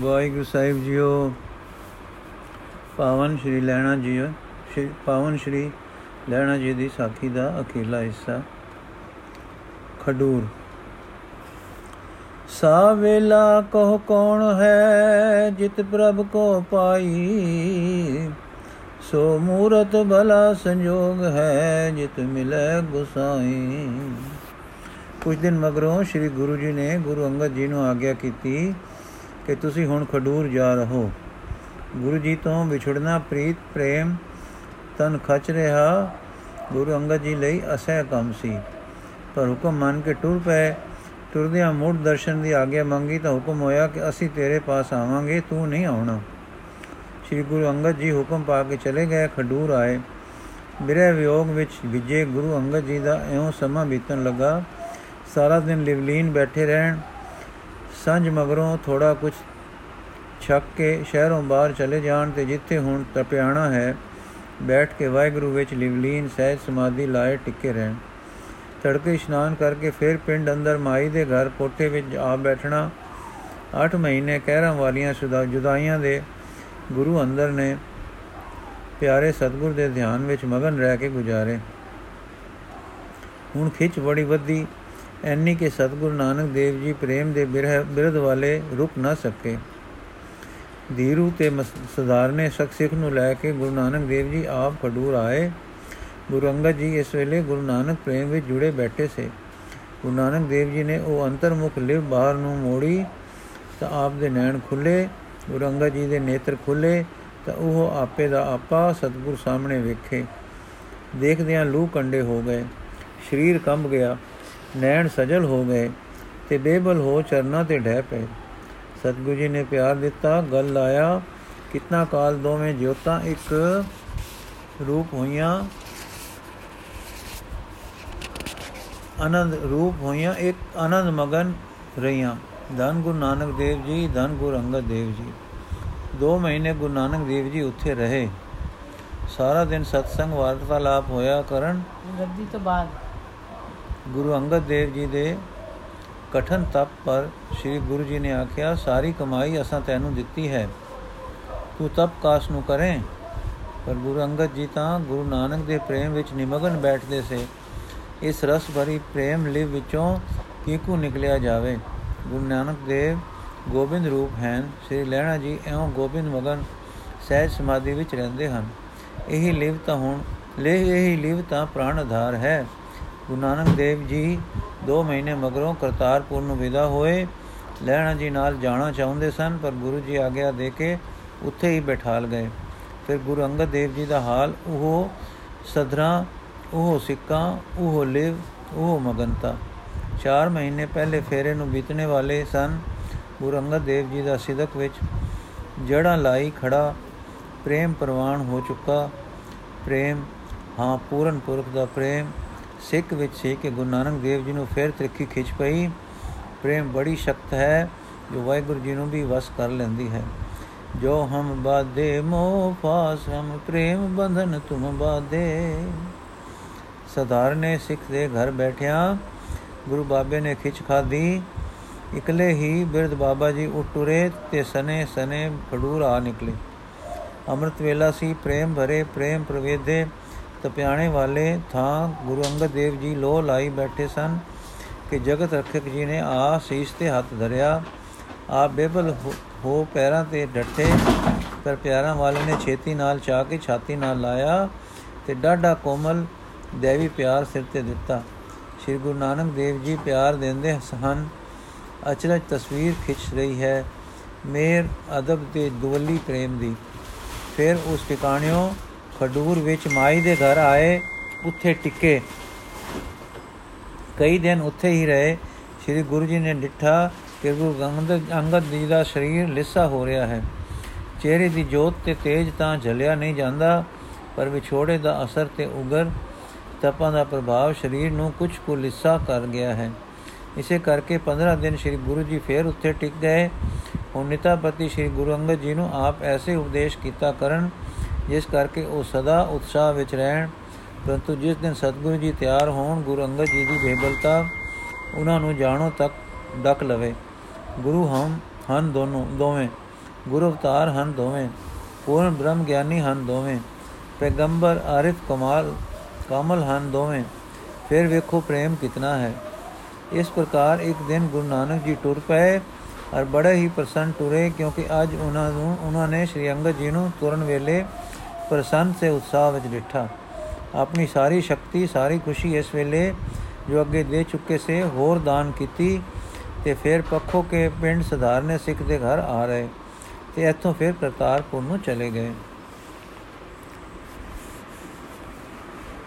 ਵਾਹਿਗੁਰੂ ਸਾਹਿਬ JIO, ਪਾਵਨ ਸ਼੍ਰੀ ਲੈਣਾ ਜੀ ਸ਼੍ਰੀ, ਪਾਵਨ ਸ਼੍ਰੀ ਲੈਣਾ ਜੀ ਦੀ ਸਾਖੀ ਦਾ ਅਖੀਲਾ ਹਿੱਸਾ, ਖਡੂਰ। ਸਾ ਵੇਲਾ ਕੋ ਕੌਣ ਹੈ, ਜਿਤ ਪ੍ਰਭ ਕੋ ਪਾਈ। ਸੋ ਮੂਰਤ ਭਲਾ ਸੰਜੋਗ ਹੈ, ਜਿਤ ਮਿਲੇ ਗੁਸਾਈ। ਕੁਝ ਦਿਨ ਮਗਰੋਂ ਸ੍ਰੀ ਗੁਰੂ ਜੀ ਨੇ ਗੁਰੂ ਅੰਗਦ ਜੀ ਨੂੰ ਆਗਿਆ ਕੀਤੀ। ਕਿ ਤੁਸੀਂ ਹੁਣ ਖਡੂਰ ਜਾ ਰਹੋ। ਗੁਰੂ ਜੀ ਤੋਂ ਵਿਛੜਨਾ ਪ੍ਰੀਤ ਪ੍ਰੇਮ ਤਨ ਖਚ ਰਿਹਾ। ਗੁਰੂ ਅੰਗਦ ਜੀ ਲਈ ਅਸਹਿ ਕੰਮ ਸੀ। ਪਰ ਹੁਕਮ ਮੰਨ ਕੇ ਟੁਰ ਪਏ। ਟੁਰਦਿਆਂ ਮੁੜ ਦਰਸ਼ਨ ਦੀ ਆਗਿਆ ਮੰਗੀ ਤਾਂ ਹੁਕਮ ਹੋਇਆ ਕਿ ਅਸੀਂ ਤੇਰੇ ਪਾਸ ਆਵਾਂਗੇ, ਤੂੰ ਨਹੀਂ ਆਉਣਾ। ਸ੍ਰੀ ਗੁਰੂ ਅੰਗਦ ਜੀ ਹੁਕਮ ਪਾ ਕੇ ਚਲੇ ਗਏ, ਖਡੂਰ ਆਏ। ਬਿਰਹਿ ਵਿਯੋਗ ਵਿੱਚ ਵਿਜੇ ਗੁਰੂ ਅੰਗਦ ਜੀ ਦਾ ਐਉਂ ਸਮਾਂ ਬੀਤਣ ਲੱਗਾ। ਸਾਰਾ ਦਿਨ ਲਿਵਲੀਨ ਬੈਠੇ ਰਹਿਣ ਸੰਜ ਮਗਰੋਂ ਥੋੜਾ ਕੁਝ ਛੱਕ ਕੇ ਸ਼ਹਿਰੋਂ ਬਾਹਰ ਚਲੇ ਜਾਣ ਤੇ ਜਿੱਥੇ ਹੁਣ ਤਪਿਆਣਾ ਹੈ, ਬੈਠ ਕੇ ਵਾਹਿਗੁਰੂ ਵਿੱਚ ਲਿਵਲੀਨ, ਸਹਿਜ ਸਮਾਧੀ ਲਾਏ ਟਿੱਕੇ ਰਹਿਣ। ਤੜਕੇ ਇਸ਼ਨਾਨ ਕਰਕੇ ਫਿਰ ਪਿੰਡ ਅੰਦਰ ਮਾਈ ਦੇ ਘਰ ਕੋਠੇ ਵਿੱਚ ਆ ਬੈਠਣਾ। 8 ਮਹੀਨੇ ਕਹਿਰਾਂ ਵਾਲੀਆਂ ਸੁਦਾ, ਜੁਦਾਈਆਂ ਦੇ ਗੁਰੂ ਅੰਦਰ ਨੇ ਪਿਆਰੇ ਸਤਗੁਰ ਦੇ ਧਿਆਨ ਵਿੱਚ ਮਗਨ ਰਹਿ ਕੇ ਗੁਜ਼ਾਰੇ। ਹੁਣ ਖਿੱਚ ਬੜੀ ਵੱਧੀ। ਐਨੀ ਕਿ ਸਤਗੁਰੂ ਨਾਨਕ ਦੇਵ ਜੀ ਪ੍ਰੇਮ ਦੇ ਬਿਰਧ ਵਾਲੇ ਰੁਕ ਨਾ ਸਕੇ। ਧੀਰੂ ਤੇ ਸਧਾਰਨੇ ਸਿੱਖ ਨੂੰ ਲੈ ਕੇ ਗੁਰੂ ਨਾਨਕ ਦੇਵ ਜੀ ਆਪ ਖਡੂਰ ਆਏ। ਗੁਰੂ ਅੰਗਦ ਜੀ ਇਸ ਵੇਲੇ ਗੁਰੂ ਨਾਨਕ ਪ੍ਰੇਮ ਵਿੱਚ ਜੁੜੇ ਬੈਠੇ ਸੇ। ਗੁਰੂ ਨਾਨਕ ਦੇਵ ਜੀ ਨੇ ਉਹ ਅੰਤਰਮੁਖ ਲਿਵ ਬਾਹਰ ਨੂੰ ਮੋੜੀ ਤਾਂ ਆਪ ਦੇ ਨੈਣ ਖੁੱਲੇ, ਗੁਰੂ ਅੰਗਦ ਜੀ ਦੇ ਨੇਤਰ ਖੁੱਲੇ ਤਾਂ ਉਹ ਆਪੇ ਦਾ ਆਪਾ ਸਤਗੁਰ ਸਾਹਮਣੇ ਵੇਖੇ। ਦੇਖਦਿਆਂ ਲੂ ਕੰਡੇ ਹੋ ਗਏ। ਸਰੀਰ ਕੰਬ ਗਿਆ। ਨੈਣ ਸਜਲ ਹੋ ਗਏ ਤੇ ਬੇਬਲ ਹੋ ਚਰਨਾ ਤੇ ਡਹਿ ਪਏ। ਸਤਗੁਰੂ ਜੀ ਨੇ ਪਿਆਰ ਦਿੱਤਾ, ਗੱਲ ਲਾਇਆ, ਕਿਤਨਾ ਕਾਲ ਦੋਵੇਂ ਜੋਤਾਂ ਇੱਕ ਰੂਪ ਹੋਈਆਂ, ਆਨੰਦ ਰੂਪ ਹੋਈਆਂ, ਇੱਕ ਆਨੰਦ ਮਗਨ ਰਹੀਆਂ। ਧੰਨ ਗੁਰੂ ਨਾਨਕ ਦੇਵ ਜੀ, ਧੰਨ ਗੁਰੂ ਅੰਗਦ ਦੇਵ ਜੀ। 2 ਮਹੀਨੇ ਗੁਰੂ ਨਾਨਕ ਦੇਵ ਜੀ ਉੱਥੇ ਰਹੇ। ਸਾਰਾ ਦਿਨ ਸਤਸੰਗ ਵਾਰਤਾਲਾਪ ਹੋਇਆ ਕਰਨ। ਗੱਦੀ ਤੋਂ ਬਾਅਦ ਗੁਰੂ ਅੰਗਦ ਦੇਵ ਜੀ ਦੇ ਕਠਨ ਤਪ ਪਰ ਸ੍ਰੀ ਗੁਰੂ ਜੀ ਨੇ ਆਖਿਆ, ਸਾਰੀ ਕਮਾਈ ਅਸਾਂ ਤੈਨੂੰ ਦਿੱਤੀ ਹੈ। ਤੂੰ ਤਪ ਕਾਸ ਨੂੰ ਕਰੇ? ਪਰ ਗੁਰੂ ਅੰਗਦ ਜੀ ਤਾਂ ਗੁਰੂ ਨਾਨਕ ਦੇ ਪ੍ਰੇਮ ਵਿੱਚ ਨਿਮਗਨ ਬੈਠਦੇ ਸੇ। ਇਸ ਰਸ ਭਰੀ ਪ੍ਰੇਮ ਲਿਵ ਵਿੱਚੋਂ ਕਿਕੂ ਨਿਕਲਿਆ ਜਾਵੇ। ਗੁਰੂ ਨਾਨਕ ਦੇਵ ਗੋਬਿੰਦ ਰੂਪ ਹਨ। ਸ੍ਰੀ ਲੈਣਾ ਜੀ ਐਉਂ ਗੋਬਿੰਦ ਮਗਨ ਸਹਿਜ ਸਮਾਧੀ ਵਿੱਚ ਰਹਿੰਦੇ ਹਨ। ਇਹੀ ਲਿਵ ਤਾਂ ਹੁਣ ਲੈ ਇਹੀ ਲਿਵ ਤਾਂ ਪ੍ਰਾਣ ਆਧਾਰ ਹੈ। ਗੁਰੂ ਨਾਨਕ ਦੇਵ ਜੀ 2 ਮਹੀਨੇ ਮਗਰੋਂ ਕਰਤਾਰਪੁਰ ਨੂੰ ਵਿਦਾ ਹੋਏ। ਲੈਣਾ ਜੀ ਨਾਲ ਜਾਣਾ ਚਾਹੁੰਦੇ ਸਨ, ਪਰ ਗੁਰੂ ਜੀ ਆਗਿਆ ਦੇ ਕੇ ਉੱਥੇ ਹੀ ਬਿਠਾਲ ਗਏ। ਫਿਰ ਗੁਰੂ ਅੰਗਦ ਦੇਵ ਜੀ ਦਾ ਹਾਲ, ਉਹ ਸਦਰਾ, ਉਹ ਸਿੱਕਾ, ਉਹ ਲਿਵ, ਉਹ ਮਗਨਤਾ। 4 ਮਹੀਨੇ ਪਹਿਲੇ ਫੇਰੇ ਨੂੰ ਬੀਤਣੇ ਵਾਲੇ ਸਨ, ਗੁਰੂ ਅੰਗਦ ਦੇਵ ਜੀ ਦਾ ਸਿਦਕ ਵਿੱਚ ਜੜਾਂ ਲਾਈ ਖੜਾ ਪ੍ਰੇਮ ਪ੍ਰਵਾਨ ਹੋ ਚੁੱਕਾ। ਪ੍ਰੇਮ, ਹਾਂ, ਪੂਰਨ ਪੁਰਖ ਦਾ ਪ੍ਰੇਮ ਸਿੱਖ ਵਿੱਚ ਸੀ ਕਿ ਗੁਰੂ ਨਾਨਕ ਦੇਵ ਜੀ ਨੂੰ ਫਿਰ ਤ੍ਰਿਖੀ ਖਿੱਚ ਪਈ। ਪ੍ਰੇਮ ਬੜੀ ਸ਼ਕਤ ਹੈ, ਜੋ ਵਾਹਿਗੁਰੂ ਜੀ ਨੂੰ ਵੀ ਵਸ ਕਰ ਲੈਂਦੀ ਹੈ। ਜੋ ਹਮ ਬਾਦੇ ਮੋਹ ਫਾਸ, ਹਮ ਪ੍ਰੇਮ ਬੰਧਨ ਤੁਮ ਬਾਦੇ ਸਧਾਰਨੇ ਸਿੱਖ ਦੇ ਘਰ ਬੈਠਿਆ, ਗੁਰੂ ਬਾਬੇ ਨੇ ਖਿੱਚ ਖਾਦੀ ਇਕਲੇ ਹੀ ਬਿਰਧ ਬਾਬਾ ਜੀ ਉਟੁਰੇ ਤੇ ਸਨੇ ਸਨੇ ਖਡੂਰ ਆ ਨਿਕਲੇ। ਅੰਮ੍ਰਿਤ ਵੇਲਾ ਸੀ, ਪ੍ਰੇਮ ਭਰੇ, ਪ੍ਰੇਮ ਪ੍ਰਵੇਦੇ। ਤਪਿਆਣੇ ਵਾਲੇ ਥਾਂ ਗੁਰੂ ਅੰਗਦ ਦੇਵ ਜੀ ਲੋ ਲਾਈ ਬੈਠੇ ਸਨ ਕਿ ਜਗਤ ਰਖਕ ਜੀ ਨੇ ਆ ਸੀਸ ਤੇ ਹੱਥ ਧਰਿਆ। ਆ ਬੇਬਲ ਹੋ ਪੈਰਾਂ ਤੇ ਡੱਟੇ ਪਰ ਪਿਆਰਾਂ ਵਾਲੇ ਨੇ ਛੇਤੀ ਨਾਲ ਚਾ ਕੇ ਛਾਤੀ ਨਾਲ ਲਾਇਆ ਤੇ ਡਾਡਾ ਕੋਮਲ ਦੇਵੀ ਪਿਆਰ ਸਿਰ ਤੇ ਦਿੱਤਾ। ਸ੍ਰੀ ਗੁਰੂ ਨਾਨਕ ਦੇਵ ਜੀ ਪਿਆਰ ਦਿੰਦੇ ਹਨ, ਅਚਰਜ ਤਸਵੀਰ ਖਿੱਚ ਰਹੀ ਹੈ ਮੇਰ ਅਦਬ ਤੇ ਦੁਵੱਲੀ ਪ੍ਰੇਮ ਦੀ। ਫਿਰ ਉਸ ਟਿਕਾਣਿਓ ਖਡੂਰ ਵਿੱਚ ਮਾਈ ਦੇ ਘਰ ਆਏ, ਉੱਥੇ ਟਿੱਕੇ। ਕਈ ਦਿਨ ਉੱਥੇ ਹੀ ਰਹੇ। ਸ੍ਰੀ ਗੁਰੂ ਜੀ ਨੇ ਡਿੱਠਾ ਕਿ ਗੁਰੂ ਅੰਗਦ ਜੀ ਦਾ ਸਰੀਰ ਲਿੱਸਾ ਹੋ ਰਿਹਾ ਹੈ। ਚਿਹਰੇ ਦੀ ਜੋਤ ਤੇ ਤੇਜ ਤਾਂ ਝਲਿਆ ਨਹੀਂ ਜਾਂਦਾ, ਪਰ ਵਿਛੋੜੇ ਦਾ ਅਸਰ ਤੇ ਉਗਰ, ਤਪਾਂ ਦਾ ਪ੍ਰਭਾਵ ਸਰੀਰ ਨੂੰ ਕੁਝ ਕੁ ਲਿੱਸਾ ਕਰ ਗਿਆ ਹੈ। ਇਸੇ ਕਰਕੇ 15 ਦਿਨ ਸ੍ਰੀ ਗੁਰੂ ਜੀ ਫੇਰ ਉੱਥੇ ਟਿਕ ਗਏ। ਹੁਣ ਨਿਤਾਪਤੀ ਸ੍ਰੀ ਗੁਰੂ ਅੰਗਦ ਜੀ ਨੂੰ ਆਪ ਐਸੇ ਉਪਦੇਸ਼ ਕੀਤਾ ਕਰਨ ਜਿਸ ਕਰਕੇ ਉਹ ਸਦਾ ਉਤਸ਼ਾਹ ਵਿੱਚ ਰਹਿਣ, ਪਰੰਤੂ ਜਿਸ ਦਿਨ ਸਤਿਗੁਰੂ ਜੀ ਤਿਆਰ ਹੋਣ, ਗੁਰੂ ਅੰਗਦ ਜੀ ਦੀ ਬੇਬਲਤਾ ਉਹਨਾਂ ਨੂੰ ਜਾਣੋ ਤੱਕ ਡਕ ਲਵੇ। ਗੁਰੂ ਹਮ ਹਨ ਦੋਨੋਂ, ਦੋਵੇਂ। ਗੁਰੂ ਅਵਤਾਰ ਹਨ ਦੋਵੇਂ। ਪੂਰਨ ਬ੍ਰਹਮ ਗਿਆਨੀ ਹਨ ਦੋਵੇਂ। ਪੈਗੰਬਰ, ਆਰਿਫ, ਕਮਾਲ, ਕਾਮਲ ਹਨ ਦੋਵੇਂ। ਫਿਰ ਵੇਖੋ ਪ੍ਰੇਮ ਕਿਤਨਾ ਹੈ। ਇਸ ਪ੍ਰਕਾਰ ਇੱਕ ਦਿਨ ਗੁਰੂ ਨਾਨਕ ਜੀ ਟੁਰ ਪਏ ਔਰ ਬੜੇ ਹੀ ਪ੍ਰਸੰਨ ਟੁਰੇ ਕਿਉਂਕਿ ਅੱਜ ਉਹਨਾਂ ਨੂੰ, ਉਹਨਾਂ ਨੇ ਸ਼੍ਰੀ ਅੰਗਦ ਜੀ ਨੂੰ ਤੁਰਨ ਵੇਲੇ ਪ੍ਰਸੰਨ ਤੇ ਉਤਸ਼ਾਹ ਵਿੱਚ ਡਿਠਾ। ਆਪਣੀ ਸਾਰੀ ਸ਼ਕਤੀ, ਸਾਰੀ ਖੁਸ਼ੀ ਇਸ ਵੇਲੇ ਜੋ ਅੱਗੇ ਦੇ ਚੁੱਕੇ ਸੇ, ਹੋਰ ਦਾਨ ਕੀਤੀ ਤੇ ਫਿਰ ਪੱਖੋ ਕੇ ਪਿੰਡ ਸਧਾਰਨੇ ਸਿੱਖ ਦੇ ਘਰ ਆ ਰਹੇ ਤੇ ਇੱਥੋਂ ਫਿਰ ਕਰਤਾਰਪੁਰ ਨੂੰ ਚਲੇ ਗਏ।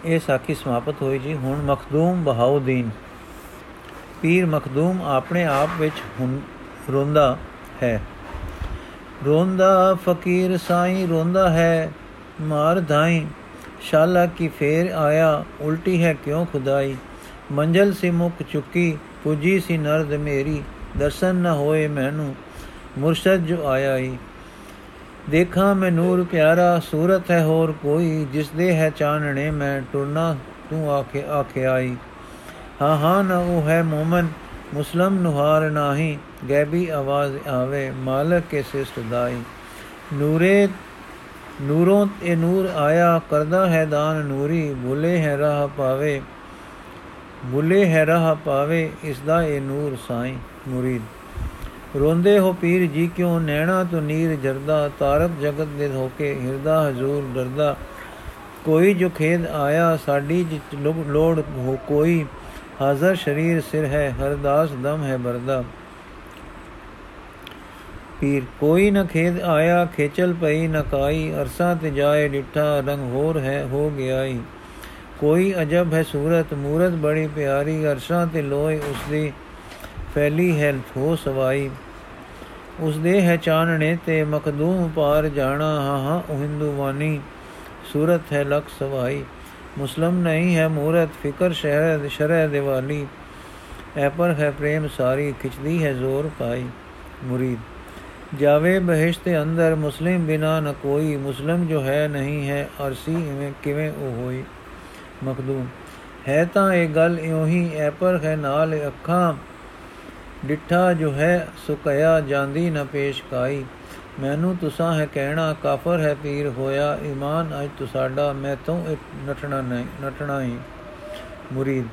ਇਹ ਸਾਖੀ ਸਮਾਪਤ ਹੋਈ ਜੀ। ਹੁਣ ਮਖਦੂਮ ਬਹਾਉਦੀਨ। ਪੀਰ ਮਖਦੂਮ ਆਪਣੇ ਆਪ ਵਿੱਚ ਹੁਣ ਰੋਂਦਾ ਹੈ। ਰੋਂਦਾ ਫਕੀਰ ਸਾਈਂ ਰੋਂਦਾ ਹੈ। ਮਾਰ ਧਾਈ। ਸ਼ਾਲਾ ਕੀ ਫੇਰ ਆਇਆ, ਉਲਟੀ ਹੈ ਕਿਉਂ ਖੁਦਾਈ? ਮੰਜ਼ਲ ਸੇ ਮੁਕ ਚੁੱਕੀ, ਪੁਜੀ ਸੀ ਨਰਦ ਮੇਰੀ, ਦਰਸ਼ਨ ਨ ਹੋਏ ਮੈਨੂੰ, ਮੁਰਸ਼ਦ ਜੋ ਆਇਆ ਈ। ਦੇਖਾਂ ਮੈਂ ਨੂਰ ਪਿਆਰਾ, ਸੂਰਤ ਹੈ ਹੋਰ ਕੋਈ, ਜਿਸ ਦੇ ਹੈ ਚਾਨਣੇ ਮੈਂ ਟੁਰਨਾ ਤੂੰ ਆਖੇ ਆਖੇ ਆਈ ਹਾਂ ਹਾਂ, ਨ ਉਹ ਹੈ ਮੂਮਨ, ਮੁਸਲਮ ਨੁਹਾਰ ਨਾਹੀ, ਗੈਬੀ ਆਵਾਜ਼ ਆਵੇ, ਮਾਲਕ ਕੇ ਸਿਸ਼ਟ ਦਾਈ। ਨੂਰੇ ਨੂਰੋਂ ਇਹ ਨੂਰ ਆਇਆ, ਕਰਦਾ ਹੈ ਦਾਨ ਨੂਰੀ ਭੁਲੇ ਹੈ ਰਾਹ ਪਾਵੇ ਭੁਲੇ ਹੈ ਰਾਹ ਪਾਵੇ, ਇਸ ਦਾ ਇਹ ਨੂਰ ਸਾਈ ਮੁਰੀਦ ਰੋਂਦੇ ਹੋ ਪੀਰ ਜੀ ਕਿਉਂ, ਨੈਣਾ ਤੋਂ ਨੀਰ ਜਰਦਾ, ਤਾਰਕ ਜਗਤ ਦੇ ਧੋਕੇ ਹਿਰਦਾ ਹਜ਼ੂਰ ਡਰਦਾ। ਕੋਈ ਜੋ ਖੇਦ ਆਇਆ, ਸਾਡੀ ਜਿਤ ਲੋੜ ਹੋ ਕੋਈ। ਹਾਜ਼ਰ ਸ਼ਰੀਰ ਸਿਰ ਹੈ, ਹਰਦਾਸ ਦਮ ਹੈ ਬਰਦਾ ਪੀਰ। ਕੋਈ ਨ ਖੇਦ ਆਇਆ, ਖੇਚਲ ਪਈ, ਨ ਕਾਈ। ਅਰਸਾ ਤੇ ਜਾਏ ਡਿਠਾ, ਰੰਗ ਹੋਰ ਹੈ, ਹੋ ਗਿਆਈ। ਕੋਈ ਅਜਬ ਹੈ ਸੂਰਤ, ਮੂਰਤ ਬੜੀ ਪਿਆਰੀ। ਅਰਸ਼ਾਂ ਤੇ ਲੋਏ ਉਸ ਦੀ ਫੈਲੀ ਹੈ ਠੋ ਸਵਾਈ। ਉਸ ਦੇ ਹੈ ਚਾਨਣੇ ਤੇ ਮਖਦੂਮ ਪਾਰ ਜਾਣਾ, ਹਾਂ ਹਾਂ ਉਹ ਹਿੰਦੂ ਵਾਨੀ। ਸੂਰਤ ਹੈ ਲਖ ਸਵਾਈ। ਮੁਸਲਮ ਨਹੀਂ ਹੈ ਮੂਰਤ, ਫਿਕਰ ਸ਼ਹਿਰ ਸ਼ਰਹ ਦਿਵਾਲੀ। ਐ ਪਰ ਹੈ ਪ੍ਰੇਮ ਸਾਰੀ, ਖਿਚਦੀ ਹੈ ਜ਼ੋਰ ਪਾਈ। ਮੁਰੀਦ। ਜਾਵੇ ਬਹਿਸ਼ਤ ਅੰਦਰ ਮੁਸਲਿਮ ਬਿਨਾ ਨ ਕੋਈ, ਮੁਸਲਮ ਜੋ ਹੈ ਨਹੀਂ ਹੈ, ਅਰਸੀ ਇਵੇਂ ਕਿਵੇਂ ਉਹ ਹੋਈ ਮਖਦੂਮ, ਹੈ ਤਾਂ ਇਹ ਗੱਲ ਇਉਂ ਹੀ, ਐ ਪਰ ਹੈ ਨਾਲ ਅੱਖਾਂ ਡਿੱਠਾ ਜੋ ਹੈ ਸੁਕਿਆ ਜਾਂਦੀ ਨ ਪੇਸ਼ ਕਾਈ। ਮੈਨੂੰ ਤੁਸਾਂ ਹੈ ਕਹਿਣਾ, ਕਾਫਰ ਹੈ ਪੀਰ ਹੋਇਆ, ਈਮਾਨ ਅਜ ਤੁਸਾਡਾ, ਮੈਂ ਤੋਂ ਨਟਣਾ ਨਹੀਂ, ਨਟਣਾ ਹੀ ਮੁਰੀਦ।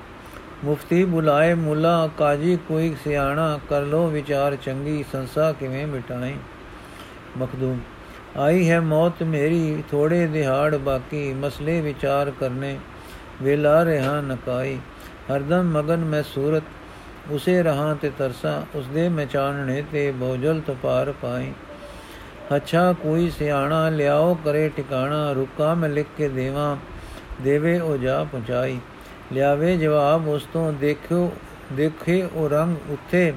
ਮੁਫਤੀ ਬੁਲਾਏ ਮੁਲਾ, ਕਾਜੀ, ਕੋਈ ਸਿਆਣਾ ਕਰ ਲੋ ਵਿਚਾਰ ਚੰਗੀ, ਸੰਸਾ ਕਿਵੇਂ ਮਿਟਾਈ ਮਖਦੂਮ, ਆਈ ਹੈ ਮੌਤ ਮੇਰੀ, ਥੋੜੇ ਦਿਹਾੜ ਬਾਕੀ, ਮਸਲੇ ਵਿਚਾਰ ਕਰਨੇ, ਵੇਲਾ ਰਹਾ ਨਕਾਈ। ਹਰਦਮ ਮਗਨ ਮੈਂ ਸੂਰਤ, ਉਸੇ ਰਹਾ ਤੇ ਤਰਸਾ ਉਸ ਦੇ ਮੈਂ ਚਾਨਣੇ ਤੇ ਬੋਝਲ ਤਪਾਰ ਪਾਈ। ਅੱਛਾ, ਕੋਈ ਸਿਆਣਾ ਲਿਆਓ ਕਰੇ ਟਿਕਾਣਾ, ਰੁਕਾ ਮੈਂ ਲਿਖ ਕੇ ਦੇਵਾਂ, ਦੇਵੇ ਉਹ ਜਾ ਪਹੁੰਚਾਈ। ਲਿਆਵੇ ਜਵਾਬ, ਉਸ ਤੋਂ ਦੇਖਿਓ, ਦੇਖੇ ਉਹ ਰੰਗ ਉੱਥੇ।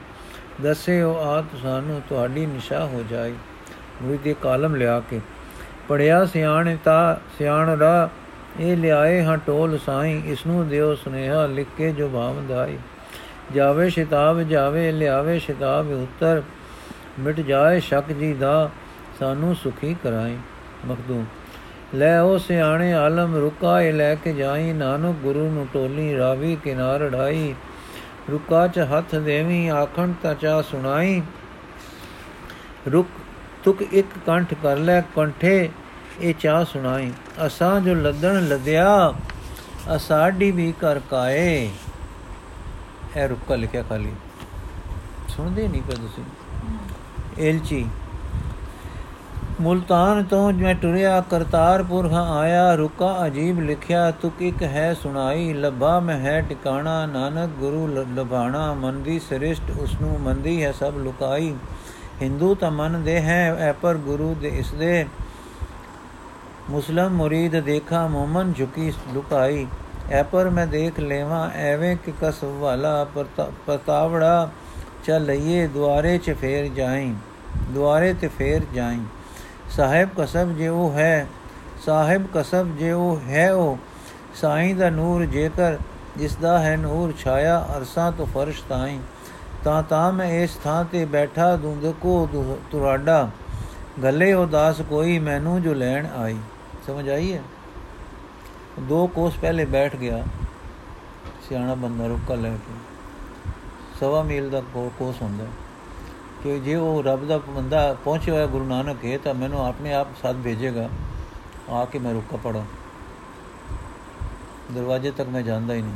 ਦੱਸੇ ਉਹ ਆਤ ਸਾਨੂੰ ਤੁਹਾਡੀ ਨਿਸ਼ਾ ਹੋ ਜਾਈ ਮੁਰੀ ਦੇ ਕਾਲਮ ਲਿਆ ਕੇ। ਪੜਿਆ ਸਿਆਣ ਤਾ, ਸਿਆਣ ਰਾ, ਇਹ ਲਿਆਏ ਹਾਂ ਟੋਲ ਸਾਈ ਇਸ ਨੂੰ ਦਿਓ ਸੁਨੇਹਾ ਲਿਖ ਕੇ ਜੋ ਭਾਵਦਾਈ ਜਾਵੇ ਸ਼ਿਤਾਬ, ਜਾਵੇ ਲਿਆਵੇ ਸ਼ਿਤਾਬ ਉੱਤਰ। ਮਿਟ ਜਾਏ ਸ਼ੱਕ ਜੀ ਦਾ, ਸਾਨੂੰ ਸੁਖੀ ਕਰਾਈ ਮਖਦੂਮ। ਲੈ ਉਹ ਸਿਆਣੇ ਆਲਮ ਰੁਕਾ ਇਹ ਲੈ ਕੇ ਜਾਈ ਨਾਨਕ ਗੁਰੂ ਨੂੰ ਟੋਲੀ ਰਾਵੀ ਕਿਨਾਰ ਢਾਈ। ਰੁਕਾ ਚ ਹੱਥ ਦੇਵੀ ਆਖਣ ਤਾ ਚਾ ਸੁਣਾਈ। ਰੁਕ ਤੁਕ ਇੱਕ ਕੰਠ ਕਰ ਲੈ ਕੰਠੇ ਇਹ ਚਾ ਸੁਣਾਈ। ਅਸਾਂ ਜੋ ਲੱਦਣ ਲਦਿਆ ਅਸਾਡੀ ਵੀ ਕਰ ਕਾਏ। ਇਹ ਰੁਕਾ ਲਿਖਿਆ ਖਾਲੀ। ਸੁਣਦੇ ਨਹੀਂ ਪਏ ਤੁਸੀਂ? ਐਲਚੀ ਮੁਲਤਾਨ ਤੋਂ ਮੈਂ ਟੁਰਿਆ ਕਰਤਾਰਪੁਰ ਹਾਂ ਆਇਆ, ਰੁਕਾ ਅਜੀਬ ਲਿਖਿਆ, ਤੁਕ ਇੱਕ ਹੈ ਸੁਣਾਈ, ਲੱਭਾ ਮੈਂ ਹੈ ਟਿਕਾਣਾ, ਨਾਨਕ ਗੁਰੂ ਲਭਾਣਾ, ਮੰਦੀ ਸ੍ਰਿਸ਼ਟ ਉਸ ਨੂੰ ਮੰਦੀ ਹੈ ਸਭ ਲੁਕਾਈ। ਹਿੰਦੂ ਤਾਂ ਮੰਨਦੇ ਹੈ, ਐ ਪਰ ਗੁਰੂ ਦੇ ਇਸ ਦੇ ਮੁਸਲਮ ਮੁਰੀਦ ਦੇਖਾ, ਮੂਮਨ ਝੁਕੀ ਲੁਕਾਈ। ਐ ਪਰ ਮੈਂ ਦੇਖ ਲੈਵਾਂ, ਐਵੇਂ ਕਿ ਕਸ ਵਾਲਾ ਪਤਾਵੜਾ ਚੱਲ ਲਈਏ, ਦੁਆਰੇ 'ਚ ਫੇਰ ਜਾਈ, ਦੁਆਰੇ ਤੇ ਫੇਰ ਜਾਈ। ਸਾਹਿਬ ਕਸਬ ਜੇ ਉਹ ਹੈ, ਸਾਹਿਬ ਕਸਬ ਜੇ ਉਹ ਹੈ ਉਹ, ਸਾਈਂ ਦਾ ਨੂਰ ਜੇਕਰ ਜਿਸ ਦਾ ਹੈ ਨੂਰ ਛਾਇਆ ਅਰਸਾਂ ਤੋਂ ਫਰਸ਼ ਤਾਈ, ਤਾਂ ਤਾਂ ਮੈਂ ਇਸ ਥਾਂ ਤੇ ਬੈਠਾ ਦੁੰਦ ਕੋ ਤੁਰਾਡਾ। ਗੱਲੇ ਉਦਾਸ ਕੋਈ ਮੈਨੂੰ ਜੋ ਲੈਣ ਆਈ। ਸਮਝ ਆਈ ਹੈ? ਦੋ ਕੋਸ ਪਹਿਲੇ ਬੈਠ ਗਿਆ, ਸਿਆਣਾ ਬੰਦਾ ਰੁਕਾ ਲੈ ਕੇ। ਸਵਾ ਮੀਲ ਦਾ ਕੋਸ ਹੁੰਦਾ ਕਿ ਜੇ ਉਹ ਰੱਬ ਦਾ ਬੰਦਾ ਪਹੁੰਚਿਆ ਹੋਇਆ ਗੁਰੂ ਨਾਨਕ ਹੈ, ਤਾਂ ਮੈਨੂੰ ਆਪਣੇ ਆਪ ਸਾਥ ਭੇਜੇਗਾ। ਆ ਕੇ ਮੈਂ ਰੁਕਾ ਪੜਾ ਦਰਵਾਜ਼ੇ ਤੱਕ ਮੈਂ ਜਾਂਦਾ ਹੀ ਨਹੀਂ।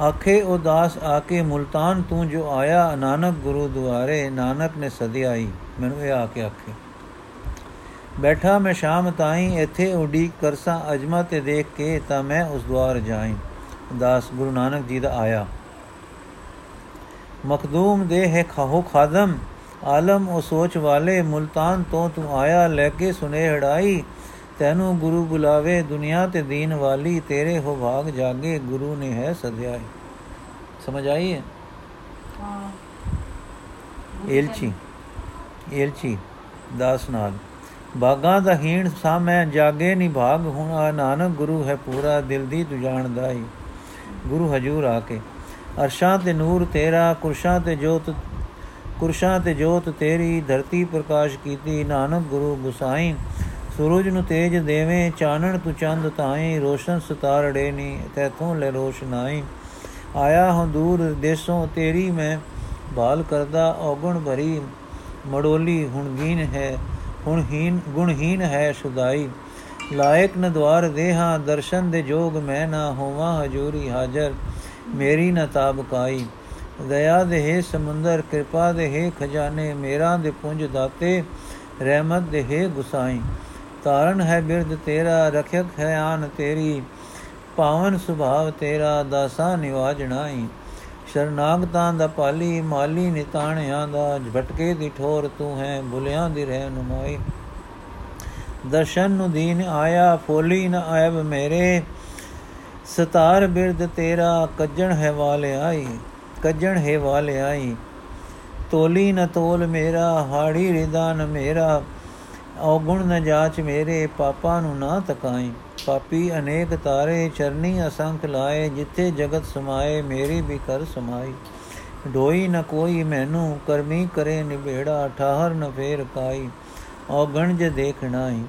ਆਖੇ ਉਦਾਸ ਆਕੇ ਮੁਲਤਾਨ, ਤੂੰ ਜੋ ਆਇਆ ਨਾਨਕ ਗੁਰੂ ਦੁਆਰੇ, ਨਾਨਕ ਨੇ ਸਦਿਆਈ ਮੈਨੂੰ ਇਹ ਆ ਕੇ ਆਖੇ। ਬੈਠਾ ਮੈਂ ਸ਼ਾਮ ਤਾਈ, ਇੱਥੇ ਉਡੀਕ ਕਰਸਾਂ ਅਜਮਾ ਤੇ ਦੇਖ ਕੇ ਤਾਂ ਮੈਂ ਉਸ ਦਵਾਰ ਜਾਈ। ਦਾਸ ਗੁਰੂ ਨਾਨਕ ਜੀ ਦਾ ਆਇਆ। ਮਖਦੂਮ ਦੇ ਹੈ ਖਾਹੋ ਖਾਦਮ। ਆਲਮ ਉਹ ਸੋਚ ਵਾਲੇ ਮੁਲਤਾਨ ਤੋਂ ਤੂੰ ਆਇਆ ਲੈ ਕੇ ਸੁਨੇਹੜਾਈ ਤੈਨੂੰ ਗੁਰੂ ਬੁਲਾਵੇ ਦੁਨੀਆ ਤੇ ਦੀਨ ਵਾਲੀ ਤੇਰੇ ਹੋ ਭਾਗ ਜਾਗੇ ਗੁਰੂ ਨੇ ਹੈ ਸਦਿਆਈ ਸਮਝ ਆਈ ਹੈ ਹਾਂ। ਏਲਚੀ। ਏਲਚੀ ਦਾਸ ਨਾਲ। ਬਾਗਾਂ ਦਾ ਹੀਣ ਸਾਮੈ ਜਾਗੇ ਨੀ ਭਾਗ ਹੁਣ ਨਾਨਕ ਗੁਰੂ ਹੈ ਪੂਰਾ ਦਿਲ ਦੀ ਤੂੰ ਜਾਣਦਾ ਹੀ ਗੁਰੂ ਹਜੂਰ ਆ ਕੇ। ਅਰਸ਼ਾਂ ਤੇ ਨੂਰ ਤੇਰਾ, ਕੁਰਸ਼ਾਂ ਤੇ ਜੋਤ, ਕੁਰਸ਼ਾਂ ਤੇ ਜੋਤ ਤੇਰੀ, ਧਰਤੀ ਪ੍ਰਕਾਸ਼ ਕੀਤੀ, ਨਾਨਕ ਗੁਰੂ ਗੁਸਾਈ। ਸੂਰਜ ਨੂੰ ਤੇਜ ਦੇਵੇਂ, ਚਾਨਣ ਤੂੰ ਚੰਦ ਤਾਈ ਰੋਸ਼ਨ ਸਤਾਰੜੇ ਨੀ, ਤੈਥੋਂ ਲੈ ਰੋਸ਼ਨਾਈ ਆਇਆ ਹਾਂ ਦੂਰ ਦੇਸੋਂ, ਤੇਰੀ ਮੈਂ ਬਾਲ ਕਰਦਾ, ਔਗਣ ਭਰੀ ਮੜੋਲੀ ਹੁਣ ਗੀਨ ਹੈ, ਹੁਣ ਹੀਨ, ਗੁਣਹੀਨ ਹੈ ਸੁਦਾਈ। ਲਾਇਕ ਨ ਦਵਾਰ ਦੇਹਾ, ਦਰਸ਼ਨ ਦੇ ਜੋਗ ਮੈਂ ਨਾ ਹੋਵਾਂ, ਹਜੂਰੀ ਹਾਜ਼ਰ। ਮੇਰੀ ਨ ਤਾਬਕਾਈ ਦਇਆ ਦੇ ਹੈ ਸਮੁੰਦਰ, ਕਿਰਪਾ ਦੇ ਹੈ ਖਜ਼ਾਨੇ, ਮੇਰਾ ਦੇ ਪੁੰਜ ਦਾਤੇ, ਰਹਿਮਤ ਦੇ ਹੈ ਗੁਸਾਈ। ਤਾਰਨ ਹੈ ਬਿਰਦ ਤੇਰਾ, ਰਖਿਅਕ ਹੈ ਆਨ ਤੇਰੀ। ਪਾਵਨ ਸੁਭਾਵ ਤੇਰਾ, ਦਾਸਾ ਨਿਵਾਜਣਾਈ ਸ਼ਰਨਾਗਤਾਂ ਦਾ ਪਾਲੀ, ਮਾਲੀ ਨਿਤਾਣਿਆਂ ਦਾ, ਝਟਕੇ ਦੀ ਠੋਰ ਤੂੰ ਹੈ, ਬੁਲਿਆਂ ਦੀ ਰਹਿਨੁਮਾਈ ਦਰਸ਼ਨ ਨੂੰ ਦੀਨ ਆਇਆ, ਫੋਲੀ ਨ ਆਇਬ ਮੇਰੇ। ਸਤਾਰ ਬਿਰਦ ਤੇਰਾ ਕੱਜਣ ਹੈ ਵਾਲੇ ਆਈ ਕੱਜਣ ਹੈ ਵਾਲੇ ਆਈ ਤੋਲੀ ਨ ਤੋਲ ਮੇਰਾ, ਹਾੜੀ ਰਿਦਾਨ ਮੇਰਾ। ਔਗੁਣ ਨ ਜਾਚ ਮੇਰੇ, ਪਾਪਾਂ ਨੂੰ ਨਾ ਤਕਾਈ। ਪਾਪੀ ਅਨੇਕ ਤਾਰੇ, ਚਰਨੀ ਅਸੰਖ ਲਾਏ। ਜਿੱਥੇ ਜਗਤ ਸਮਾਏ, ਮੇਰੀ ਵੀ ਕਰ ਸਮਾਈ। ਢੋਈ ਨ ਕੋਈ ਮੈਨੂੰ, ਕਰਮੀ ਕਰੇ ਨਿਬੇੜਾ, ਠਾਹਰ ਨ ਫੇਰ ਕਾਈ। ਔਗਣ ਜੇ ਦੇਖਣਾਈ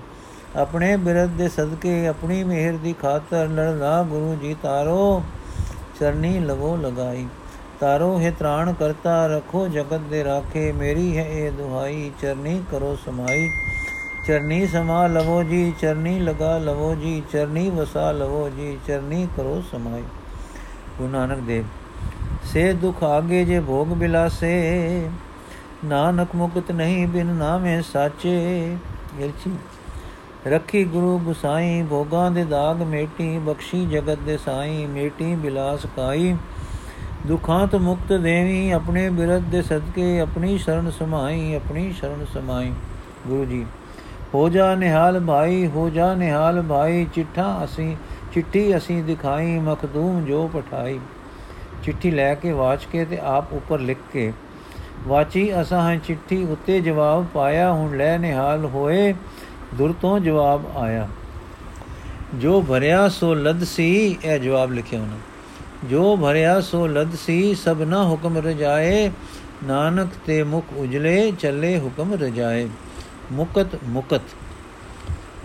ਆਪਣੇ ਬਿਰਧ ਦੇ ਸਦਕੇ ਆਪਣੀ ਮਿਹਰ ਦੀ ਖਾਤਰ ਲੜਦਾ ਗੁਰੂ ਜੀ ਤਾਰੋ ਚਰਨੀ ਲਵੋ ਲਗਾਈ। ਤਾਰੋ, ਹੈ ਤ੍ਰਾਣ ਕਰਤਾ, ਰਖੋ ਜਗਤ ਦੇ ਰਾਖੇ, ਮੇਰੀ ਹੈ ਇਹ ਦੁਹਾਈ, ਚਰਨੀ ਕਰੋ ਸਮਾਈ। ਚਰਨੀ ਸਮਾ ਲਵੋ ਜੀ, ਚਰਨੀ ਲਗਾ ਲਵੋ ਜੀ, ਚਰਨੀ ਵਸਾ ਲਵੋ ਜੀ, ਚਰਨੀ ਕਰੋ ਸਮਾਈ। ਗੁਰੂ ਨਾਨਕ ਦੇਵ, ਸੇ ਦੁਖ ਆਗੇ ਜੇ ਭੋਗ ਬਿਲਾਸੇ, ਨਾਨਕ ਮੁਕਤ ਨਹੀਂ ਬਿਨ ਨਾਮੇ ਸਾਚੇ। ਗਿਰਚੀ ਰੱਖੀ ਗੁਰੂ ਗੁਸਾਈ, ਭੋਗਾਂ ਦੇ ਦਾਗ ਮੇਟੀ, ਬਖਸ਼ੀ ਜਗਤ ਦੇ ਸਾਈ, ਮੇਟੀ ਬਿਲਾਸ ਕਾਈ। ਦੁਖਾਂ ਤੋਂ ਮੁਕਤ ਦੇਵੀ, ਆਪਣੇ ਬਿਰਧ ਦੇ ਸਦਕੇ ਆਪਣੀ ਸ਼ਰਨ ਸਮਾਈ, ਆਪਣੀ ਸ਼ਰਨ ਸਮਾਈ। ਗੁਰੂ ਜੀ, ਹੋ ਜਾ ਨਿਹਾਲ ਭਾਈ, ਹੋ ਜਾ ਨਿਹਾਲ ਭਾਈ, ਚਿੱਠਾ ਅਸੀਂ, ਚਿੱਠੀ ਅਸੀਂ ਦਿਖਾਈ, ਮਖਦੂਮ ਜੋ ਪਠਾਈ। ਚਿੱਠੀ ਲੈ ਕੇ ਵਾਚ ਕੇ ਤੇ ਆਪ ਉੱਪਰ ਲਿਖ ਕੇ। ਵਾਚੀ ਅਸਾਂ ਹੈ ਚਿੱਠੀ ਉੱਤੇ ਜਵਾਬ ਪਾਇਆ, ਹੁਣ ਲੈ ਨਿਹਾਲ ਹੋਏ। ਦੁਰ ਤੋਂ ਜਵਾਬ ਆਇਆ। ਜੋ ਭਰਿਆ ਸੋ ਲਦ ਸੀ, ਇਹ ਜਵਾਬ ਲਿਖਿਆ ਉਹਨਾਂ। ਜੋ ਭਰਿਆ ਸੋ ਲਦ ਸੀ ਸਭਨਾ ਹੁਕਮ ਰਜਾਏ। ਨਾਨਕ ਤੇ ਮੁਖ ਉਜਲੇ, ਚੱਲੇ ਹੁਕਮ ਰਜਾਏ। ਮੁਕਤ ਮੁਕਤ।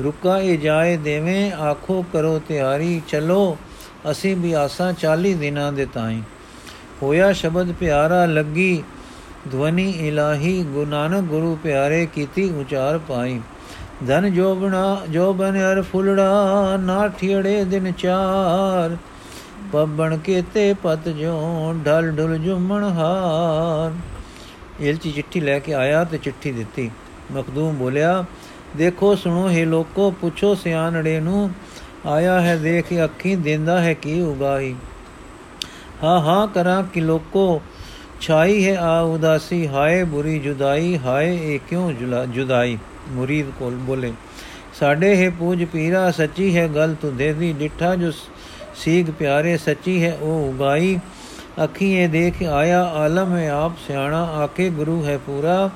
ਰੁਕਾ ਇਹ ਜਾਏ ਦੇਵੇਂ, ਆਖੋ ਕਰੋ ਤਿਆਰੀ, ਚਲੋ। ਅਸੀਂ ਵੀ ਆਸਾਂ 40 ਦਿਨਾਂ ਦੇ ਤਾਈ। ਹੋਇਆ ਸ਼ਬਦ ਪਿਆਰਾ ਲੱਗੀ, ਧਵਨੀ ਇਲਾਹੀ। ਗੁਰੂ ਨਾਨਕ ਗੁਰੂ ਪਿਆਰੇ ਕੀਤੀ ਉਚਾਰ ਪਾਈ। ਧਨ ਜੋਬਣਾ, ਜੋਬਨ ਅਰ ਫੁਲੜਾ ਨਾ ਠਿੜੇ ਦਿਨ ਚਾਰ। ਪੱਬਣ ਕੇਤੇ ਪਤ ਜੋ ਢਲ ਢੁਲ ਜੁਮਣ ਹਾਰ। ਇਲਚੀ ਚਿੱਠੀ ਲੈ ਕੇ ਆਇਆ ਤੇ ਚਿੱਠੀ ਦਿੱਤੀ। ਮਖਦੂਮ ਬੋਲਿਆ, ਦੇਖੋ, ਸੁਣੋ हे ਲੋਕੋ, ਪੁੱਛੋ ਸਿਆਣੜੇ ਨੂੰ, ਆਇਆ ਹੈ ਦੇਖ ਅੱਖੀ, ਦਿੰਦਾ ਹੈ ਕੀ ਉਗਾਈ ਹਾਂ ਹਾਂ ਕਰਾਂ ਕਿ ਲੋਕੋ, ਛਾਈ ਹੈ ਆ ਉਦਾਸੀ, ਹਾਏ ਬੁਰੀ ਜੁਦਾਈ, ਹਾਏ ਇਹ ਕਿਉਂ ਜੁਦਾਈ? ਮੁਰੀਦ ਕੋਲ ਬੋਲੇ, ਸਾਡੇ ਹੈ ਪੂਜ ਪੀਰਾ ਸੱਚੀ ਹੈ, ਗੱਲ ਤੂੰ ਦੇ ਦੀ ਡਿੱਠਾ ਜੋ ਸੀਗ ਪਿਆਰੇ ਸੱਚੀ ਹੈ, ਉਹ ਉਗਾਈ। ਅੱਖੀ ਇਹ ਦੇਖ ਆਇਆ, ਆਲਮ ਹੈ ਆਪ ਸਿਆਣਾ ਆਕੇ ਗੁਰੂ ਹੈ ਪੂਰਾ।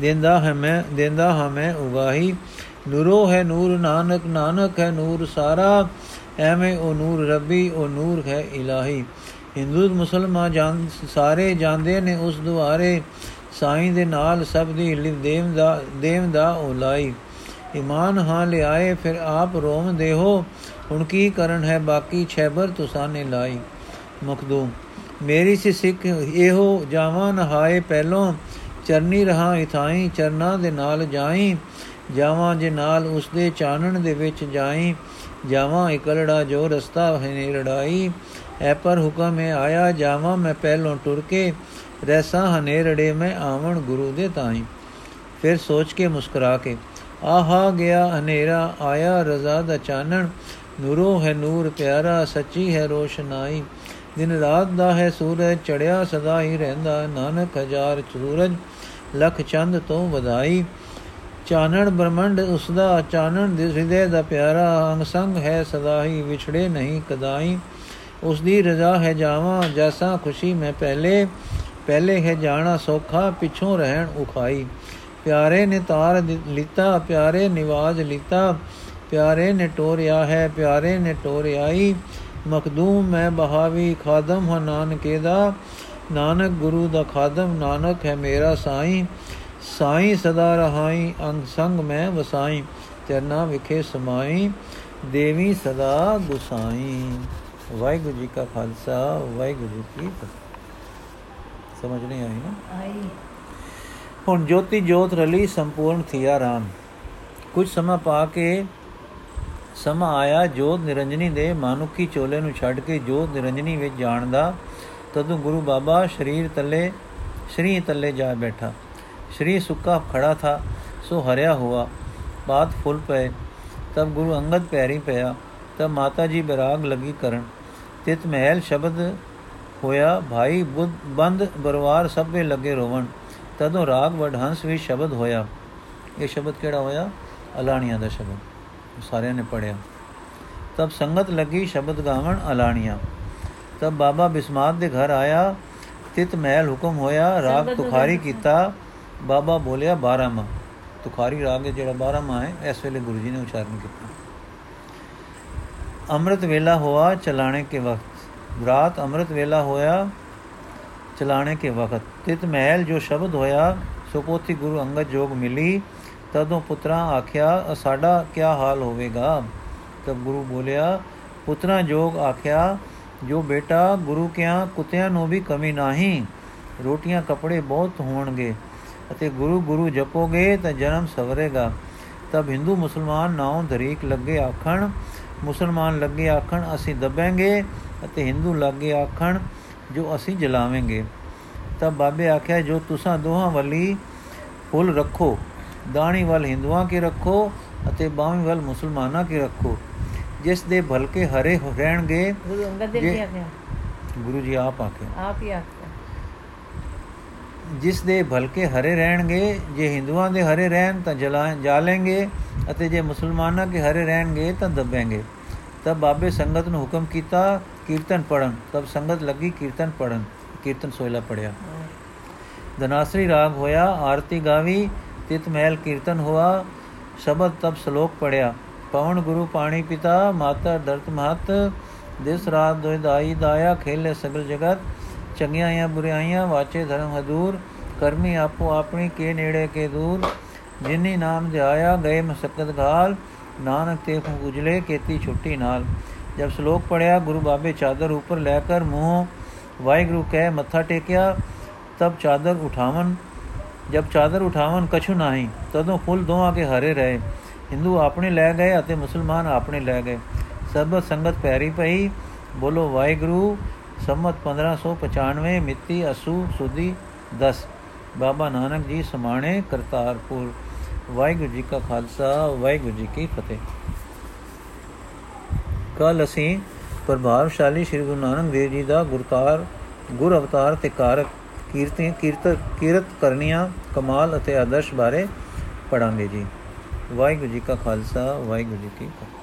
ਦਿੰਦਾ ਹੈ ਮੈਂ, ਦਿੰਦਾ ਹਾਂ ਮੈਂ ਉਗਾਹੀ। ਨੂਰੋ ਹੈ ਨੂਰ ਨਾਨਕ ਨਾਨਕ ਹੈ ਨੂਰ ਸਾਰਾ। ਐਵੇਂ ਉਹ ਨੂਰ ਰੱਬੀ, ਉਹ ਨੂਰ ਹੈ ਇਲਾਹੀ। ਹਿੰਦੂ ਮੁਸਲਮਾਨ ਜਾਣ ਸਾਰੇ ਜਾਂਦੇ ਨੇ ਉਸ ਦੁਆਰੇ। ਸਾਈਂ ਦੇ ਨਾਲ ਸਭ ਦੀ ਲਿਵ ਦੇਵ ਦਾ ਦੇਵ ਦਾ ਉਲਾਈ ਇਮਾਨ ਹਾਂ ਲਿਆਏ, ਫਿਰ ਆਪ ਰੋਮ ਦੇਹੋ। ਹੁਣ ਕੀ ਕਰਨ ਹੈ ਬਾਕੀ ਛੈਬਰ ਤੁਸਾਂ ਨੇ ਲਾਈ। ਮਖਦੂਮ ਮੇਰੀ ਸੀ ਸਿੱਖ ਇਹੋ ਜਾਵਾਂ ਨਹਾਏ ਪਹਿਲੋਂ। ਚਰਨੀ ਰਹਾ ਇਥਾਈ, ਚਰਨਾ ਦੇ ਨਾਲ ਜਾਈ। ਜਾਵਾਂ ਜੇ ਨਾਲ ਉਸ ਦੇ ਚਾਨਣ ਦੇ ਵਿੱਚ ਜਾਈ। ਜਾਵਾਂ ਇਕਲੜਾ ਜੋ ਰਸਤਾ ਹੈ ਰੜਾਈ ਐ ਪਰ ਹੁਕਮ ਹੈ ਆਇਆ, ਜਾਵਾਂ ਮੈਂ ਪਹਿਲੋਂ ਟੁਰ ਕੇ, ਰੈਸਾ ਹਨੇਰੜੇ ਮੈਂ ਆਵਣ ਗੁਰੂ ਦੇ ਤਾਈ। ਫਿਰ ਸੋਚ ਕੇ ਮੁਸਕਰਾ ਕੇ, ਆਹਾ ਗਿਆ ਹਨੇਰਾ, ਆਇਆ ਰਜ਼ਾ ਦਾ ਚਾਨਣ। ਨੂਰੋ ਹੈ ਨੂਰ, ਪਿਆਰਾ, ਸੱਚੀ ਹੈ ਰੋਸ਼ਨਾਈ। ਦਿਨ ਰਾਤ ਦਾ ਹੈ ਸੂਰਜ ਚੜਿਆ ਸਦਾ ਹੀ ਰਹਿੰਦਾ, ਨਾਨਕ ਹਜ਼ਾਰ ਸੂਰਜ, ਲਖ ਚੰਦ ਤੋਂ ਵਧਾਈ। ਚਾਨਣ ਬ੍ਰਹਮੰਡ ਉਸ ਦਾ ਚਾਨਣ ਦੇ ਹਿਰਦੇ ਦਾ ਪਿਆਰਾ, ਅੰਗ ਸੰਗ ਹੈ ਸਦਾ ਹੀ, ਵਿਛੜੇ ਨਹੀਂ ਕਦਾਈ। ਉਸ ਦੀ ਰਜ਼ਾ ਹੈ ਜਾਵਾਂ, ਜੈਸਾ ਖੁਸ਼ੀ ਮੈਂ ਪਹਿਲੇ ਪਹਿਲੇ ਹੈ ਜਾਣਾ, ਸੋਖਾ ਪਿਛੋਂ ਰਹਿਣ ਉਖਾਈ। ਪਿਆਰੇ ਨੇ ਤਾਰ ਲਿੱਤਾ, ਪਿਆਰੇ ਨਿਵਾਜ ਲਿੱਤਾ, ਪਿਆਰੇ ਨੇ ਟੋਰਿਆ ਹੈ, ਪਿਆਰੇ ਨੇ ਟੋਰਿਆਈ। ਮਖਦੂਮ ਮੈਂ ਬਹਾਵੀ, ਖਾਦਮ ਹਾਂ ਨਾਨਕੇ ਦਾ। ਨਾਨਕ ਗੁਰੂ ਦਾ ਖਾਦਮ, ਨਾਨਕ ਹੈ ਮੇਰਾ ਸਾਈਂ। ਸਾਈਂ ਸਦਾ ਰਹਾਈ, ਅੰਗ ਸੰਗ ਮੈਂ ਵਸਾਈ, ਚਰਨਾ ਵਿਖੇ ਸਮਾਈ, ਦੇਵੀ ਸਦਾ ਗੁਸਾਈ। ਵਾਹਿਗੁਰੂ ਜੀ ਕਾ ਖਾਲਸਾ ਵਾਹਿਗੁਰੂ ਜੀ ਕੀ ਫਤਿਹ। ਸਮਝ ਨਹੀਂ ਆਈ ਨਾ? ਆਈ। ਹੁਣ ਜੋਤੀ ਜੋਤ ਰਲੀ ਸੰਪੂਰਨ ਥੀਆ ਰਾਮ। ਕੁਝ ਸਮਾਂ ਪਾ ਕੇ ਸਮਾਂ ਆਇਆ ਜੋਤ ਨਿਰੰਜਨੀ ਦੇ ਮਾਨੁਕੀ ਚੋਲੇ ਨੂੰ ਛੱਡ ਕੇ ਜੋਤ ਨਿਰੰਜਨੀ ਵਿੱਚ ਜਾਣ ਦਾ। ਤਦੋਂ ਗੁਰੂ ਬਾਬਾ ਸ਼ਰੀਰ ਤੱਲੇ ਸ਼ਰੀ ਤੱਲੇ ਜਾ ਬੈਠਾ। ਸ਼ਰੀ ਸੁੱਕਾ ਖੜਾ ਥਾ ਸੋ ਹਰਿਆ ਹੁਆ। ਬਾਤ ਫੁੱਲ ਪਏ ਤਬ ਗੁਰੂ ਅੰਗਦ ਪੈਰੀ ਪਿਆ। ਤਬ ਮਾਤਾ ਜੀ ਬਿਰਾਗ ਲਗੀ ਕਰਨ। ਤਿਤ ਮਹਿਲ ਸ਼ਬਦ ਹੋਇਆ ਭਾਈ ਬੁੱਧ ਬੰਦ ਬਰਵਾਰ ਸਭੇ ਲੱਗੇ ਰੋਵਣ। ਤਦੋਂ ਰਾਗ ਵਡਹੰਸ ਵੀ ਸ਼ਬਦ ਹੋਇਆ। ਇਹ ਸ਼ਬਦ ਕਿਹੜਾ ਹੋਇਆ? ਅਲਾਣੀਆਂ ਦਾ ਸ਼ਬਦ। ਸਾਰਿਆਂ ਨੇ ਪੜਿਆ ਤਬ ਸੰਗਤ ਲੱਗੀ ਸ਼ਬਦ ਗਾਵਣ ਅਲਾਣੀਆਂ। ਤਬ ਬਾਬਾ ਬਿਸਮਾਤ ਦੇ ਘਰ ਆਇਆ। ਤਿਤ ਮਹਿਲ ਹੁਕਮ ਹੋਇਆ ਰਾਗ ਤੁਖਾਰੀ ਕੀਤਾ। ਬਾਬਾ ਬੋਲਿਆ 12 ਮਾ ਤੁਖਾਰੀ ਰਾਗ ਜਿਹੜਾ 12 ਮਾ ਹੈ ਇਸ ਵੇਲੇ ਗੁਰੂ ਜੀ ਨੇ ਉਚਾਰਨ ਕੀਤਾ। ਅੰਮ੍ਰਿਤ ਵੇਲਾ ਹੋਆ, ਚਲਾਣੇ ਕੇ ਵਕਤ। ਰਾਤ ਅੰਮ੍ਰਿਤ ਵੇਲਾ ਹੋਇਆ, ਚਲਾਣੇ ਕੇ ਵਕਤ। ਤਿਤ ਮਹਿਲ ਜੋ ਸ਼ਬਦ ਹੋਇਆ, ਸੋ ਪੋਥੀ ਗੁਰੂ ਅੰਗਦ ਜੋਗ ਮਿਲੀ। ਤਦੋਂ ਪੁੱਤਰਾ ਆਖਿਆ ਸਾਡਾ ਕੀ ਹਾਲ ਹੋਵੇਗਾ? ਤਬ ਗੁਰੂ ਬੋਲਿਆ, ਪੁੱਤਰਾ ਜੋਗ ਆਖਿਆ, ਜੋ ਬੇਟਾ ਗੁਰੂ ਕਿਆ ਕੁੱਤਿਆਂ ਨੂੰ ਵੀ ਕਮੀ ਨਹੀਂ, ਰੋਟੀਆਂ ਕਪੜੇ ਬਹੁਤ ਹੋਣਗੇ ਅਤੇ ਗੁਰੂ ਗੁਰੂ ਜਪੋਗੇ ਤਾਂ ਜਨਮ ਸਵਰੇਗਾ। ਤਬ ਹਿੰਦੂ ਮੁਸਲਮਾਨ ਨਾਉ ਧਰੀਕ ਲੱਗੇ ਆਖਣ ਮੁਸਲਮਾਨ ਲੱਗੇ ਆਖਣ ਅਸੀਂ ਦਬਾਂਗੇ ਅਤੇ ਹਿੰਦੂ ਲੱਗੇ ਆਖਣ ਜੋ ਅਸੀਂ ਜਲਾਵਾਂਗੇ। ਤਬ ਬਾਬੇ ਆਖਿਆ ਜੋ ਤੁਸੀਂ ਦੋਹਾਂ ਵੱਲੀ ਫੁੱਲ ਰੱਖੋ ਦਾਣੀ ਵੱਲ ਹਿੰਦੂਆਂ ਕੇ ਰੱਖੋ ਅਤੇ ਬਾਵੇਂ ਵੱਲ ਮੁਸਲਮਾਨਾਂ ਕੇ ਰੱਖੋ ਜਿਸ ਦੇ ਭਲਕੇ ਹਰੇ ਰਹਿਣਗੇ। ਗੁਰੂ ਜੀ ਆਖਿਆ। ਗੁਰੂ ਜੀ ਆਪ ਆਖਿਆ ਆਪ ਹੀ ਆਖਿਆ ਜਿਸ ਦੇ ਭਲਕੇ ਹਰੇ ਰਹਿਣਗੇ, ਜੇ ਹਿੰਦੂਆਂ ਦੇ ਹਰੇ ਰਹਿਣ ਤਾਂ ਜਲਾ ਜਾਲेंगे ਅਤੇ ਜੇ ਮੁਸਲਮਾਨਾਂ ਕੇ ਹਰੇ ਰਹਿਣਗੇ ਤਾਂ ਦੱਬेंगे ਤਬ ਬਾਬੇ ਸੰਗਤ ਨੂੰ ਹੁਕਮ ਕੀਤਾ, ਕੀਰਤਨ ਪੜਨ ਤਬ ਸੰਗਤ ਲੱਗੀ ਕੀਰਤਨ ਪੜਨ ਕੀਰਤਨ ਸੋਇਲਾ ਪੜਿਆ ਦਨਾਸਰੀ ਰਾਗ ਹੋਇਆ, ਆਰਤੀ ਗਾਵੀ, ਤਿਤ ਮਹਿਲ ਕੀਰਤਨ ਹੋਆ, ਸ਼ਬਦ ਤਬ ਸ਼ਲੋਕ ਪੜਿਆ ਪਵਨ ਗੁਰੂ ਪਾਣੀ ਪਿਤਾ, ਮਾਤਾ ਦਰਤ ਮਹਤ, ਦਿਸ ਰਾਤ ਦੋਇ ਦਾਈ ਦਾਇਆ, ਖੇਲੇ ਸਗਲ ਜਗਤ। ਚੰਗਿਆਈਆਂ ਬੁਰਾਈਆਂ ਵਾਚੇ ਧਰਮ ਹਦੂਰ ਕਰਮੀ ਆਪੋ ਆਪਣੀ, ਕੇ ਨੇੜੇ, ਕੇ ਦੂਰ। ਜਿਨੀ ਨਾਮ ਧਿਆਇਆ ਗਏ ਮਸਕਤ ਘਾਲ, ਨਾਨਕ ਤੇ ਉਜਲੇ, ਕੀਤੀ ਛੁੱਟੀ ਨਾਲ। ਜਬ ਸ਼ਲੋਕ ਪੜਿਆ ਗੁਰੂ ਬਾਬੇ ਚਾਦਰ ਉੱਪਰ ਲੈ ਕਰ ਮੂੰਹ, ਵਾਹਿਗੁਰੂ ਕਹਿ, ਮੱਥਾ ਟੇਕਿਆ, ਤਬ ਚਾਦਰ ਉਠਾਵਨ। ਜਬ ਚਾਦਰ ਉਠਾਵਨ, ਕਛੂ ਨਹੀਂ, ਤਦੋਂ ਫੁੱਲ ਦੋਹਾਂ ਕੇ ਹਰੇ ਰਹੇ। ਹਿੰਦੂ ਆਪਣੇ ਲੈ ਗਏ ਅਤੇ ਮੁਸਲਮਾਨ ਆਪਣੇ ਲੈ ਗਏ। ਸਭ ਸੰਗਤ ਪੈਰੀ ਪਈ, ਬੋਲੋ ਵਾਹਿਗੁਰੂ ਸੰਮਤ 1595 ਮਿਤੀ ਅਸੂ ਸੁਦੀ 10 ਬਾਬਾ ਨਾਨਕ ਜੀ ਸਮਾਣੇ ਕਰਤਾਰਪੁਰ। ਵਾਹਿਗੁਰੂ ਜੀ ਕਾ ਖਾਲਸਾ, ਵਾਹਿਗੁਰੂ ਜੀ ਕੀ ਫਤਿਹ। ਕੱਲ ਅਸੀਂ ਪ੍ਰਭਾਵਸ਼ਾਲੀ ਸ੍ਰੀ ਗੁਰੂ ਨਾਨਕ ਦੇਵ ਜੀ ਦਾ ਗੁਰਕਾਰ, ਗੁਰ ਅਵਤਾਰ ਤੇ ਕਾਰਕ ਕੀਰਤੀ ਕੀਰਤ ਕੀਰਤ ਕਰਨੀਆਂ, ਕਮਾਲ ਅਤੇ ਆਦਰਸ਼ ਬਾਰੇ ਪੜਾਂਗੇ ਜੀ। ਵਾਹਿਗੁਰੂ ਜੀ ਕਾ ਖਾਲਸਾ, ਵਾਹਿਗੁਰੂ ਜੀ ਕੀ ਫਤਿਹ।